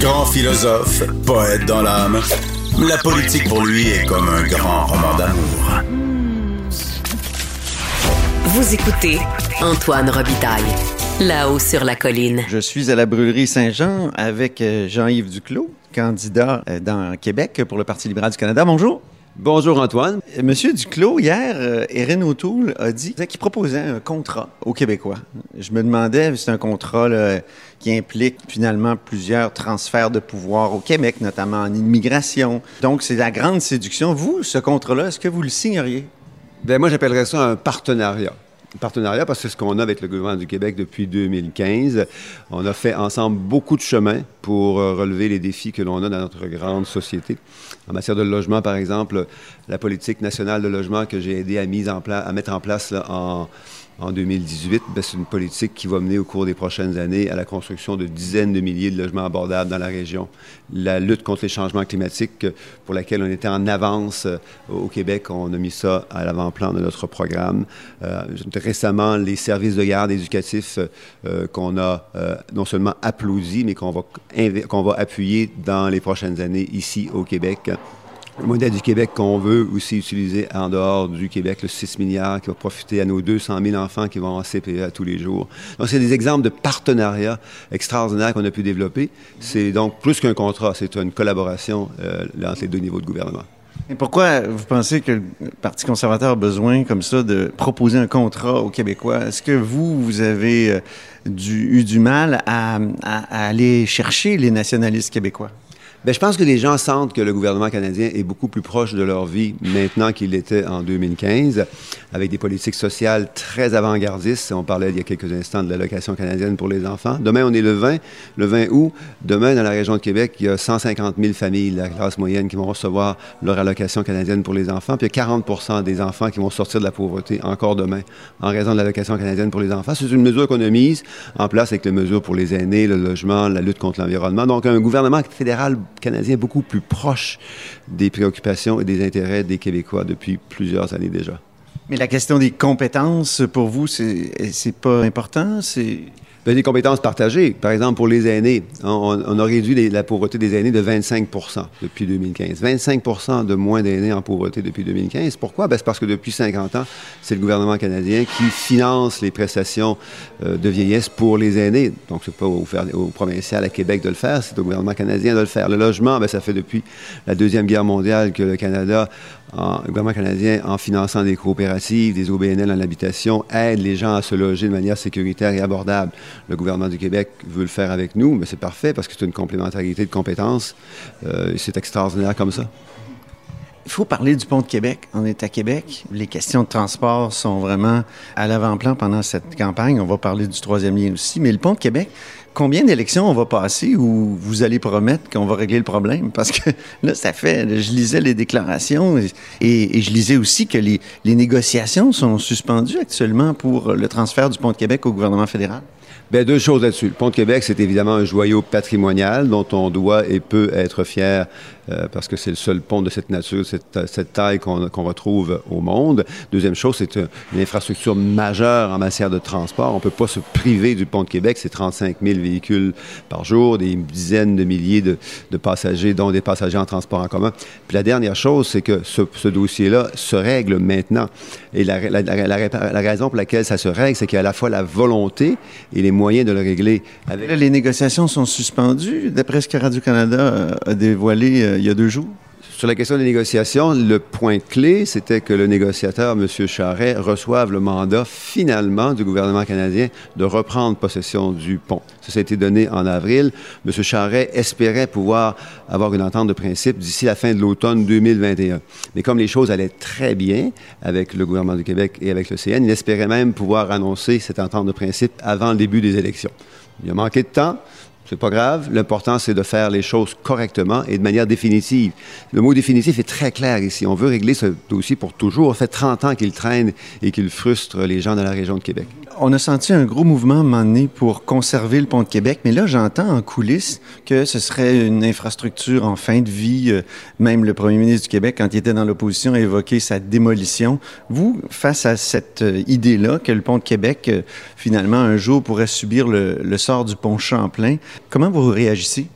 Grand philosophe, poète dans l'âme, la politique pour lui est comme un grand roman d'amour. Vous écoutez Antoine Robitaille, là-haut sur la colline. Je suis à la brûlerie Saint-Jean avec euh, Jean-Yves Duclos, candidat euh, dans Québec pour le Parti libéral du Canada. Bonjour. Bonjour Antoine. Monsieur Duclos, hier, euh, Erin O'Toole a dit qu'il proposait un contrat aux Québécois. Je me demandais, c'est un contrat là, qui implique finalement plusieurs transferts de pouvoir au Québec, notamment en immigration. Donc, c'est la grande séduction. Vous, ce contrat-là, est-ce que vous le signeriez? Ben moi, j'appellerais ça un partenariat. Partenariat parce que c'est ce qu'on a avec le gouvernement du Québec depuis 2015. On a fait ensemble beaucoup de chemin pour euh, relever les défis que l'on a dans notre grande société. En matière de logement, par exemple, la politique nationale de logement que j'ai aidé à, mise en à mettre en place là, en, en 2018, ben, c'est une politique qui va mener au cours des prochaines années à la construction de dizaines de milliers de logements abordables dans la région. La lutte contre les changements climatiques, pour laquelle on était en avance euh, au Québec, on a mis ça à l'avant-plan de notre programme. Euh, récemment, les services de garde éducatifs euh, qu'on a euh, non seulement applaudis, mais qu'on va, qu'on va appuyer dans les prochaines années ici au Québec modèle du Québec qu'on veut aussi utiliser en dehors du Québec, le 6 milliards qui va profiter à nos 200 000 enfants qui vont en CPE tous les jours. Donc, c'est des exemples de partenariats extraordinaires qu'on a pu développer. C'est donc plus qu'un contrat, c'est une collaboration euh, entre les deux niveaux de gouvernement. Et pourquoi vous pensez que le Parti conservateur a besoin comme ça de proposer un contrat aux Québécois? Est-ce que vous, vous avez euh, eu du mal à aller chercher les nationalistes québécois? Bien, je pense que les gens sentent que le gouvernement canadien est beaucoup plus proche de leur vie maintenant qu'il l'était en 2015, avec des politiques sociales très avant-gardistes. On parlait il y a quelques instants de l'allocation canadienne pour les enfants. Demain, on est le 20, le 20 août. Demain, dans la région de Québec, il y a 150 000 familles de la classe moyenne qui vont recevoir leur allocation canadienne pour les enfants. Puis il y a 40% des enfants qui vont sortir de la pauvreté encore demain en raison de l'allocation canadienne pour les enfants. C'est une mesure qu'on a mise en place avec les mesures pour les aînés, le logement, la lutte contre l'environnement. Donc, un gouvernement fédéral canadien beaucoup plus proche des préoccupations et des intérêts des Québécois depuis plusieurs années déjà. Mais la question des compétences, pour vous, c'est pas important? C'est Bien, des compétences partagées. Par exemple, pour les aînés, on, on a réduit la pauvreté des aînés de 25% depuis 2015. 25% de moins d'aînés en pauvreté depuis 2015. Pourquoi? Ben, c'est parce que depuis 50 ans, c'est le gouvernement canadien qui finance les prestations euh, de vieillesse pour les aînés. Donc, c'est pas au, au, provincial à Québec de le faire, c'est au gouvernement canadien de le faire. Le logement, ben, ça fait depuis la Deuxième Guerre mondiale que le Canada en, le gouvernement canadien, en finançant des coopératives, des OBNL en habitation, aide les gens à se loger de manière sécuritaire et abordable. Le gouvernement du Québec veut le faire avec nous, mais c'est parfait parce que c'est une complémentarité de compétences. Euh, c'est extraordinaire comme ça. Il faut parler du pont de Québec. On est à Québec. Les questions de transport sont vraiment à l'avant-plan pendant cette campagne. On va parler du troisième lien aussi. Mais le pont de Québec, combien d'élections on va passer où vous allez promettre qu'on va régler le problème? Parce que là, ça fait, je lisais les déclarations et, je lisais aussi que les, les, négociations sont suspendues actuellement pour le transfert du pont de Québec au gouvernement fédéral. Bien, deux choses là-dessus. Le pont de Québec, c'est évidemment un joyau patrimonial dont on doit et peut être fier euh, parce que c'est le seul pont de cette nature, cette, cette taille qu'on qu retrouve au monde. Deuxième chose, c'est une infrastructure majeure en matière de transport. On ne peut pas se priver du pont de Québec. C'est 35 000 véhicules par jour, des dizaines de milliers de, de, passagers, dont des passagers en transport en commun. Puis la dernière chose, c'est que ce, ce dossier-là se règle maintenant. Et la, la, la, raison pour laquelle ça se règle, c'est qu'il y a à la fois la volonté et les moyens de le régler. Avec... Les négociations sont suspendues, d'après ce que Radio-Canada a dévoilé euh, il y a deux jours? Sur la question des négociations, le point clé, c'était que le négociateur, M. Charret, reçoive le mandat finalement du gouvernement canadien de reprendre possession du pont. Ça a été donné en avril. M. Charret espérait pouvoir avoir une entente de principe d'ici la fin de l'automne 2021. Mais comme les choses allaient très bien avec le gouvernement du Québec et avec le CN, il espérait même pouvoir annoncer cette entente de principe avant le début des élections. Il a manqué de temps. C'est pas grave. L'important, c'est de faire les choses correctement et de manière définitive. Le mot définitif est très clair ici. On veut régler ce dossier pour toujours. Ça fait 30 ans qu'il traîne et qu'il frustre les gens dans la région de Québec. On a senti un gros mouvement donné pour conserver le pont de Québec, mais là, j'entends en coulisses que ce serait une infrastructure en fin de vie. Euh, Même le premier ministre du Québec, quand il était dans l'opposition, a évoqué sa démolition. Vous, face à cette euh, idée-là, que le pont de Québec, euh, finalement, un jour pourrait subir le sort du pont Champlain, comment vous réagissez?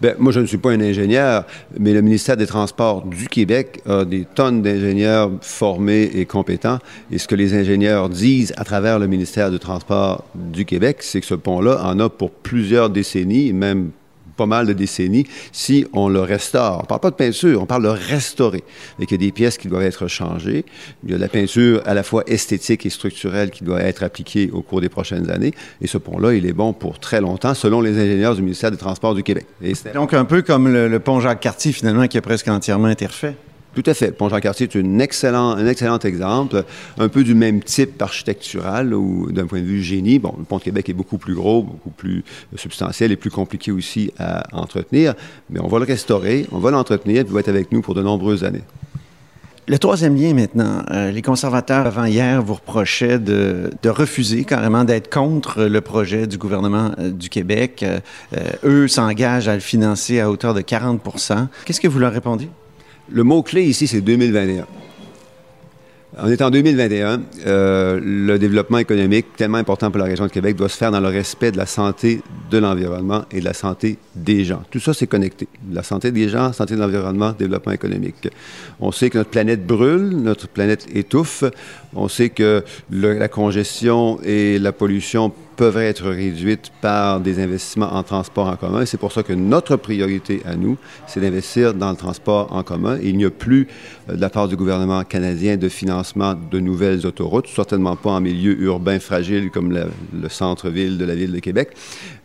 Bien, moi, je ne suis pas un ingénieur, mais le ministère des Transports du Québec a des tonnes d'ingénieurs formés et compétents. Et ce que les ingénieurs disent à travers le ministère des Transports du Québec, c'est que ce pont-là en a pour plusieurs décennies, même pas mal de décennies, si on le restaure. On ne parle pas de peinture, on parle de restaurer. Qu'il y a des pièces qui doivent être changées. Il y a de la peinture à la fois esthétique et structurelle qui doit être appliquée au cours des prochaines années. Et ce pont-là, il est bon pour très longtemps, selon les ingénieurs du ministère des Transports du Québec. Donc, un peu comme le, pont Jacques-Cartier, finalement, qui a presque entièrement été. Tout à fait. Le Pont Jean-Cartier est un excellent, un excellent exemple, un peu du même type architectural ou d'un point de vue génie. Bon, le Pont de Québec est beaucoup plus gros, beaucoup plus substantiel et plus compliqué aussi à entretenir, mais on va le restaurer, on va l'entretenir, il va être avec nous pour de nombreuses années. Le troisième lien maintenant, euh, les conservateurs avant hier vous reprochaient de, refuser carrément d'être contre le projet du gouvernement euh, du Québec. Euh, euh, eux s'engagent à le financer à hauteur de 40% Qu'est-ce que vous leur répondez? Le mot-clé ici, c'est 2021. On est en 2021. Euh, le développement économique, tellement important pour la région de Québec, doit se faire dans le respect de la santé de l'environnement et de la santé des gens. Tout ça, c'est connecté. La santé des gens, santé de l'environnement, développement économique. On sait que notre planète brûle, notre planète étouffe. On sait que la congestion et la pollution peuvent être réduites par des investissements en transport en commun. C'est pour ça que notre priorité à nous, c'est d'investir dans le transport en commun. Il n'y a plus, euh, de la part du gouvernement canadien, de financement de nouvelles autoroutes, certainement pas en milieu urbain fragile comme le centre-ville de la ville de Québec.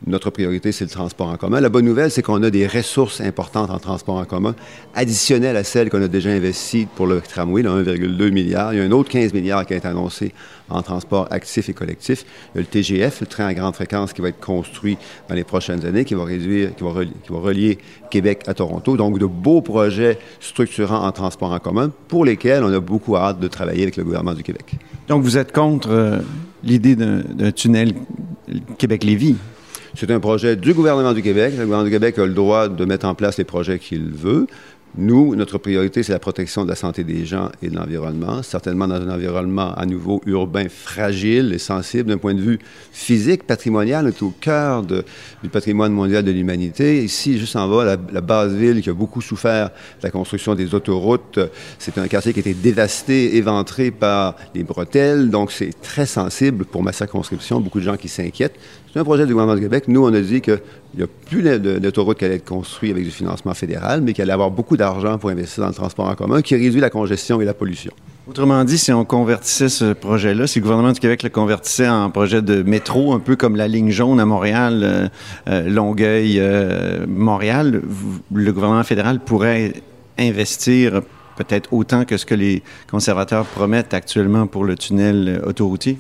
Notre priorité, c'est le transport en commun. La bonne nouvelle, c'est qu'on a des ressources importantes en transport en commun, additionnelles à celles qu'on a déjà investies pour le tramway, là, 1,2 milliard. Il y a un autre 15 milliards qui a été annoncé en transport actif et collectif. Il y a le TGF, le train à grande fréquence, qui va être construit dans les prochaines années, qui va réduire, qui va relier, qui va relier Québec à Toronto. Donc, de beaux projets structurants en transport en commun pour lesquels on a beaucoup hâte de travailler avec le gouvernement du Québec. Donc, vous êtes contre euh, l'idée d'un tunnel Québec-Lévis? C'est un projet du gouvernement du Québec. Le gouvernement du Québec a le droit de mettre en place les projets qu'il veut. Nous, notre priorité, c'est la protection de la santé des gens et de l'environnement, certainement dans un environnement à nouveau urbain fragile et sensible d'un point de vue physique, patrimonial. On est au cœur du patrimoine mondial de l'humanité. Ici, juste en bas, la, base ville qui a beaucoup souffert de la construction des autoroutes. C'est un quartier qui a été dévasté, éventré par les bretelles. Donc, c'est très sensible pour ma circonscription. Beaucoup de gens qui s'inquiètent. C'est un projet du gouvernement du Québec. Nous, on a dit qu'il n'y a plus d'autoroute qui allait être construite avec du financement fédéral, mais qu'il allait avoir beaucoup d'argent pour investir dans le transport en commun, qui réduit la congestion et la pollution. Autrement dit, si on convertissait ce projet-là, si le gouvernement du Québec le convertissait en projet de métro, un peu comme la ligne jaune à Montréal, euh, euh, Longueuil, euh, Montréal, le gouvernement fédéral pourrait investir peut-être autant que ce que les conservateurs promettent actuellement pour le tunnel autoroutier?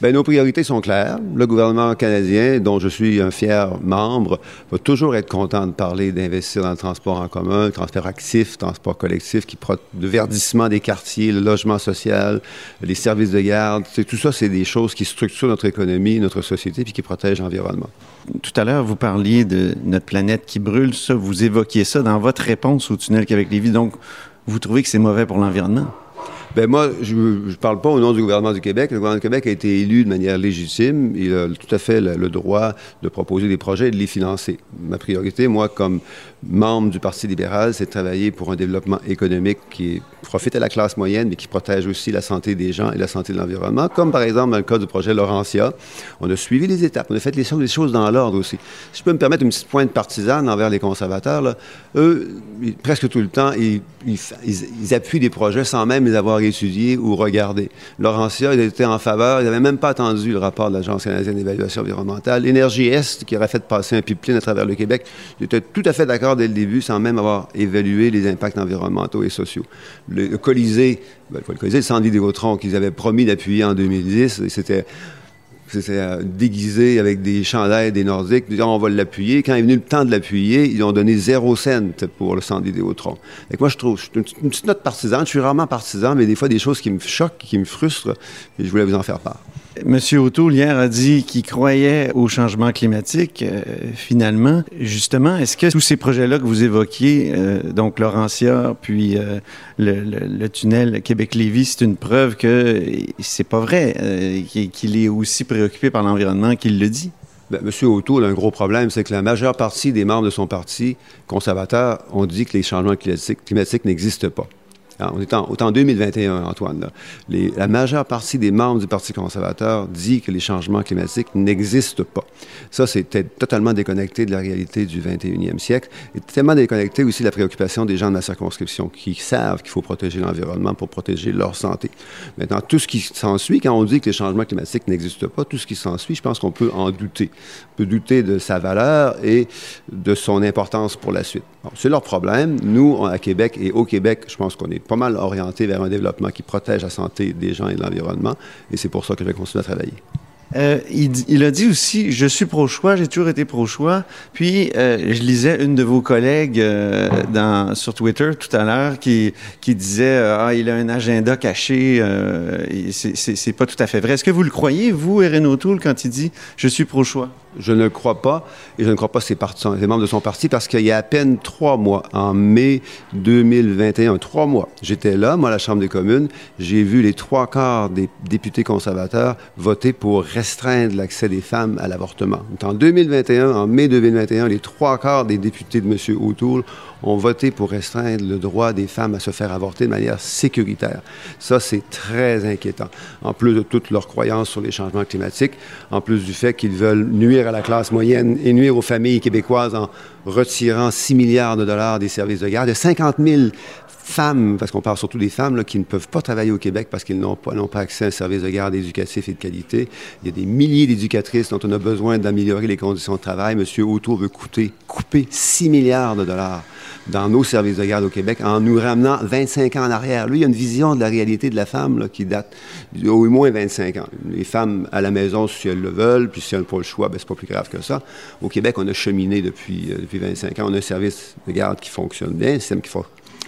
Bien, nos priorités sont claires. Le gouvernement canadien, dont je suis un fier membre, va toujours être content de parler d'investir dans le transport en commun, le transport actif, le transport collectif, qui le verdissement des quartiers, le logement social, les services de garde. Tout ça, c'est des choses qui structurent notre économie, notre société, puis qui protègent l'environnement. Tout à l'heure, vous parliez de notre planète qui brûle, ça, vous évoquiez ça dans votre réponse au tunnel Québec-Lévis. Donc, vous trouvez que c'est mauvais pour l'environnement? Ben moi, je ne parle pas au nom du gouvernement du Québec. Le gouvernement du Québec a été élu de manière légitime. Il a tout à fait le, droit de proposer des projets et de les financer. Ma priorité, moi, comme membre du Parti libéral, c'est de travailler pour un développement économique qui profite à la classe moyenne, mais qui protège aussi la santé des gens et la santé de l'environnement. Comme par exemple dans le cas du projet Laurentia, on a suivi les étapes, on a fait les choses, les choses dans l'ordre aussi. Si je peux me permettre une petite pointe partisane envers les conservateurs, eux, presque tout le temps, ils appuient des projets sans même les avoir étudiés ou regardés. Laurentia, ils étaient en faveur, ils n'avaient même pas attendu le rapport de l'Agence canadienne d'évaluation environnementale. L'énergie Est, qui aurait fait passer un pipeline à travers le Québec, ils étaient tout à fait d'accord dès le début, sans même avoir évalué les impacts environnementaux et sociaux. Le, le Colisée, ben, le Colisée, le centre Vidéotron qu'ils avaient promis d'appuyer en 2010, et c'était euh, déguisé avec des chandails des Nordiques, disant on va l'appuyer. Quand est venu le temps de l'appuyer, ils ont donné zéro cent pour le centre Vidéotron. Et moi, je trouve, je suis une, petite note partisane, je suis rarement partisan, mais des fois, des choses qui me choquent, qui me frustrent, et je voulais vous en faire part. Monsieur O'Toole hier a dit qu'il croyait au changement climatique. Euh, finalement, justement, est-ce que tous ces projets-là que vous évoquiez, euh, donc Laurentia, puis euh, le, tunnel Québec-Lévis, c'est une preuve que c'est pas vrai, qu'il est aussi préoccupé par l'environnement qu'il le dit? Bien, Monsieur O'Toole a un gros problème, c'est que la majeure partie des membres de son parti conservateur ont dit que les changements climatiques n'existent pas. Ah, on est en, 2021, Antoine. la majeure partie des membres du Parti conservateur dit que les changements climatiques n'existent pas. Ça, c'est totalement déconnecté de la réalité du 21e siècle et tellement déconnecté aussi de la préoccupation des gens de ma circonscription qui savent qu'il faut protéger l'environnement pour protéger leur santé. Maintenant, tout ce qui s'ensuit, quand on dit que les changements climatiques n'existent pas, tout ce qui s'ensuit, je pense qu'on peut en douter. On peut douter de sa valeur et de son importance pour la suite. c'est leur problème. Nous, à Québec et au Québec, je pense qu'on est pas mal orienté vers un développement qui protège la santé des gens et de l'environnement. Et c'est pour ça que je vais continuer à travailler. Euh, il, a dit aussi, je suis pro-choix, j'ai toujours été pro-choix. Puis, euh, je lisais une de vos collègues euh, sur Twitter tout à l'heure qui, qui disait, ah, il a un agenda caché, c'est pas tout à fait vrai. Est-ce que vous le croyez, vous, Erin O'Toole, quand il dit, je suis pro-choix? Je ne crois pas, et je ne crois pas ses membres de son parti, parce qu'il y a à peine trois mois, en mai 2021, trois mois, j'étais là, moi, à la Chambre des communes, j'ai vu les trois quarts des députés conservateurs voter pour restreindre l'accès des femmes à l'avortement. En 2021, en mai 2021, les trois quarts des députés de M. O'Toole ont voté pour restreindre le droit des femmes à se faire avorter de manière sécuritaire. Ça, c'est très inquiétant. En plus de toutes leurs croyances sur les changements climatiques, en plus du fait qu'ils veulent nuire à la classe moyenne et nuire aux familles québécoises en retirant 6 milliards de dollars des services de garde. Il y a 50 000 femmes, parce qu'on parle surtout des femmes qui ne peuvent pas travailler au Québec parce qu'ils n'ont pas, pas accès à un service de garde éducatif et de qualité. Il y a des milliers d'éducatrices dont on a besoin d'améliorer les conditions de travail. Monsieur Autour veut couper 6 milliards de dollars dans nos services de garde au Québec en nous ramenant 25 ans en arrière. Lui, il a une vision de la réalité de la femme qui date au moins 25 ans. Les femmes à la maison, si elles le veulent, puis si elles n'ont pas le choix, ben, c'est pas plus grave que ça. Au Québec, on a cheminé depuis, euh, depuis 25 ans. On a un service de garde qui fonctionne bien, un système qui,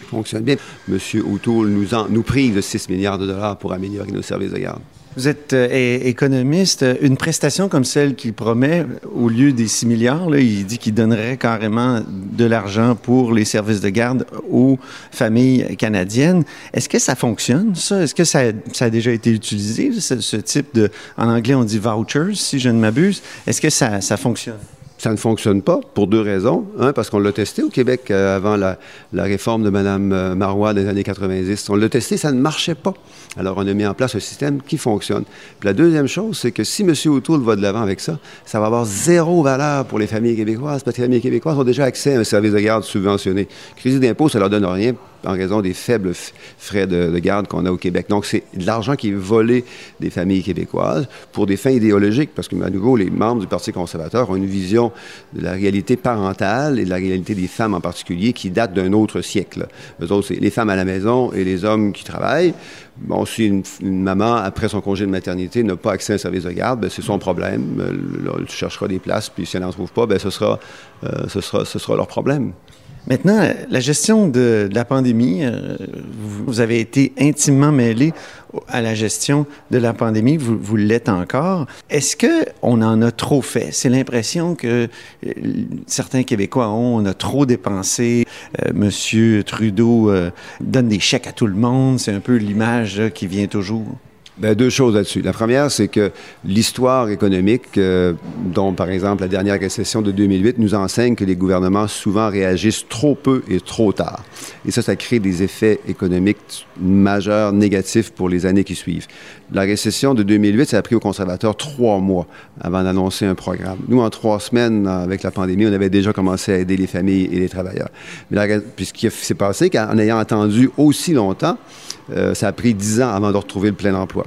fonctionne bien. Monsieur O'Toole nous, nous prive de 6 milliards de dollars pour améliorer nos services de garde. Vous êtes euh, économiste. Une prestation comme celle qu'il promet, au lieu des 6 milliards, il dit qu'il donnerait carrément de l'argent pour les services de garde aux familles canadiennes. Est-ce que ça fonctionne, ça? Est-ce que ça, a déjà été utilisé, ce, type de... En anglais, on dit vouchers, si je ne m'abuse. Est-ce que ça fonctionne? Ça ne fonctionne pas pour deux raisons. Un, parce qu'on l'a testé au Québec euh, avant la, réforme de Mme euh, Marois des années 90. On l'a testé, ça ne marchait pas. Alors, on a mis en place un système qui fonctionne. Puis la deuxième chose, c'est que si M. O'Toole va de l'avant avec ça, ça va avoir zéro valeur pour les familles québécoises, parce que les familles québécoises ont déjà accès à un service de garde subventionné. Crédit d'impôt, ça leur donne rien en raison des faibles frais de, garde qu'on a au Québec. Donc, c'est de l'argent qui est volé des familles québécoises pour des fins idéologiques, parce que, à nouveau, les membres du Parti conservateur ont une vision de la réalité parentale et de la réalité des femmes en particulier qui date d'un autre siècle. Eux autres, c'est les femmes à la maison et les hommes qui travaillent. Bon, si une, maman, après son congé de maternité, n'a pas accès à un service de garde, ben, c'est son problème. Elle cherchera des places, puis si elle n'en trouve pas, sera, euh, ce sera leur problème. Maintenant, la gestion de, la pandémie, euh, vous, avez été intimement mêlé à la gestion de la pandémie, vous, vous l'êtes encore. Est-ce que on en a trop fait? C'est l'impression que euh, certains Québécois ont. On a trop dépensé. Euh, Monsieur Trudeau donne des chèques à tout le monde. C'est un peu l'image qui vient toujours. Bien, deux choses là-dessus. La première, c'est que l'histoire économique, euh, dont par exemple la dernière récession de 2008, nous enseigne que les gouvernements souvent réagissent trop peu et trop tard. Et ça, ça crée des effets économiques majeurs, négatifs pour les années qui suivent. La récession de 2008, ça a pris aux conservateurs trois mois avant d'annoncer un programme. Nous, en trois semaines, avec la pandémie, on avait déjà commencé à aider les familles et les travailleurs. Mais puis ce qui s'est passé, qu'en ayant attendu aussi longtemps, euh, ça a pris dix ans avant de retrouver le plein emploi.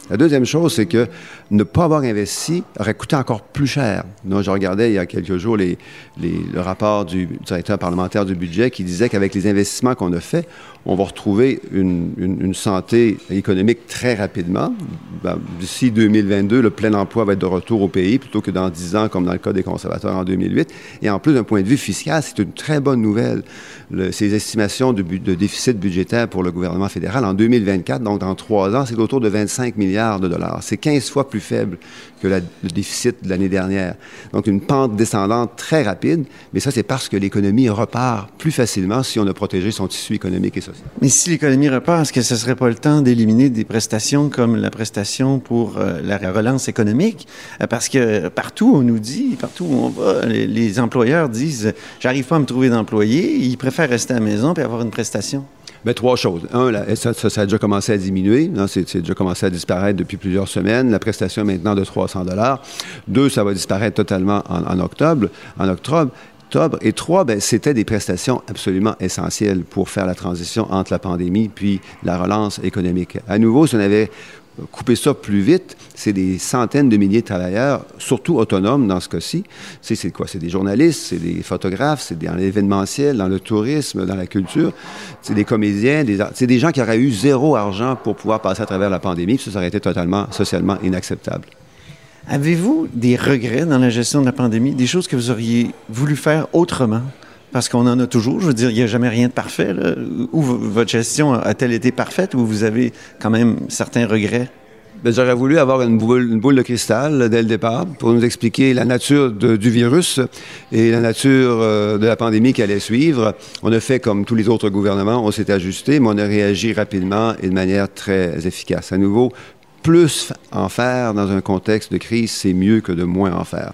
La deuxième chose, c'est que ne pas avoir investi aurait coûté encore plus cher. Donc, je regardais il y a quelques jours le rapport du directeur parlementaire du budget qui disait qu'avec les investissements qu'on a faits, on va retrouver une, une, santé économique très rapidement. Ben, d'ici 2022, le plein emploi va être de retour au pays plutôt que dans 10 ans, comme dans le cas des conservateurs en 2008. Et en plus, d'un point de vue fiscal, c'est une très bonne nouvelle. ces estimations de, de, déficit budgétaire pour le gouvernement fédéral en 2024, donc dans trois ans, c'est autour de 25 milliards de dollars. C'est 15 fois plus faible que le déficit de l'année dernière. Donc, une pente descendante très rapide, mais ça, c'est parce que l'économie repart plus facilement si on a protégé son tissu économique et social. Mais si l'économie repart, est-ce que ce ne serait pas le temps d'éliminer des prestations comme la prestation pour euh, la relance économique? Euh, parce que partout, on nous dit, partout où on va, les, employeurs disent, j'arrive pas à me trouver d'employés, ils préfèrent rester à la maison et avoir une prestation. Bien, trois choses. Un, ça, a déjà commencé à diminuer. C'est déjà commencé à disparaître depuis plusieurs semaines. La prestation est maintenant de 300 dollars. Deux, ça va disparaître totalement en, octobre. En. Octobre. Et trois, ben, c'était des prestations absolument essentielles pour faire la transition entre la pandémie puis la relance économique. À nouveau, si on avait couper ça plus vite, c'est des centaines de milliers de travailleurs, surtout autonomes dans ce cas-ci. C'est quoi? C'est des journalistes, c'est des photographes, c'est dans l'événementiel, dans le tourisme, dans la culture. C'est des comédiens, c'est des gens qui auraient eu zéro argent pour pouvoir passer à travers la pandémie. Ça, ça aurait été totalement socialement inacceptable. Avez-vous des regrets dans la gestion de la pandémie, des choses que vous auriez voulu faire autrement? Parce qu'on en a toujours. Je veux dire, il n'y a jamais rien de parfait. Là. Ou votre gestion a-t-elle été parfaite ou vous avez quand même certains regrets? Bien, j'aurais voulu avoir une boule, de cristal dès le départ pour nous expliquer la nature du virus et la nature euh, de la pandémie qui allait suivre. On a fait comme tous les autres gouvernements, on s'est ajusté, mais on a réagi rapidement et de manière très efficace. À nouveau, plus en faire dans un contexte de crise, c'est mieux que de moins en faire.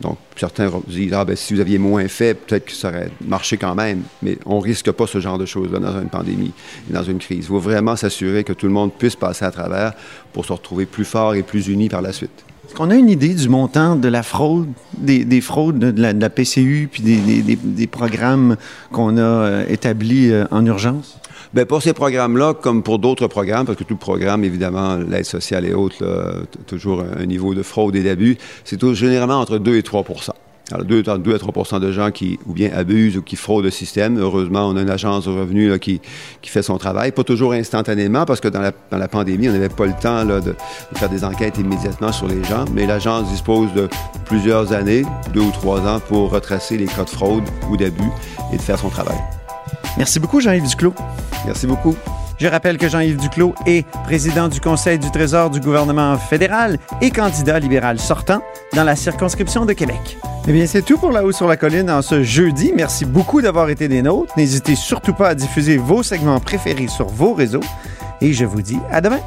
Donc, certains disent, ah, ben, si vous aviez moins fait, peut-être que ça aurait marché quand même, mais on risque pas ce genre de choses-là dans une pandémie et dans une crise. Il faut vraiment s'assurer que tout le monde puisse passer à travers pour se retrouver plus fort et plus uni par la suite. Est-ce qu'on a une idée du montant de la fraude, des, fraudes de la, PCU, puis des, programmes qu'on a euh, établis euh, en urgence? Bien, pour ces programmes-là, comme pour d'autres programmes, parce que tout programme, évidemment, l'aide sociale et autres, toujours un niveau de fraude et d'abus, c'est généralement entre 2 et 3% alors, 2, 2 à 3% de gens qui ou bien abusent ou qui fraudent le système. Heureusement, on a une agence de revenus qui, qui, fait son travail. Pas toujours instantanément, parce que dans la, dans la pandémie, on n'avait pas le temps là, de, faire des enquêtes immédiatement sur les gens. Mais l'agence dispose de plusieurs années, deux ou trois ans, pour retracer les cas de fraude ou d'abus et de faire son travail. Merci beaucoup, Jean-Yves Duclos. Merci beaucoup. Je rappelle que Jean-Yves Duclos est président du Conseil du Trésor du gouvernement fédéral et candidat libéral sortant dans la circonscription de Québec. Eh bien, c'est tout pour La Haut sur la Colline en ce jeudi. Merci beaucoup d'avoir été des nôtres. N'hésitez surtout pas à diffuser vos segments préférés sur vos réseaux. Et je vous dis à demain.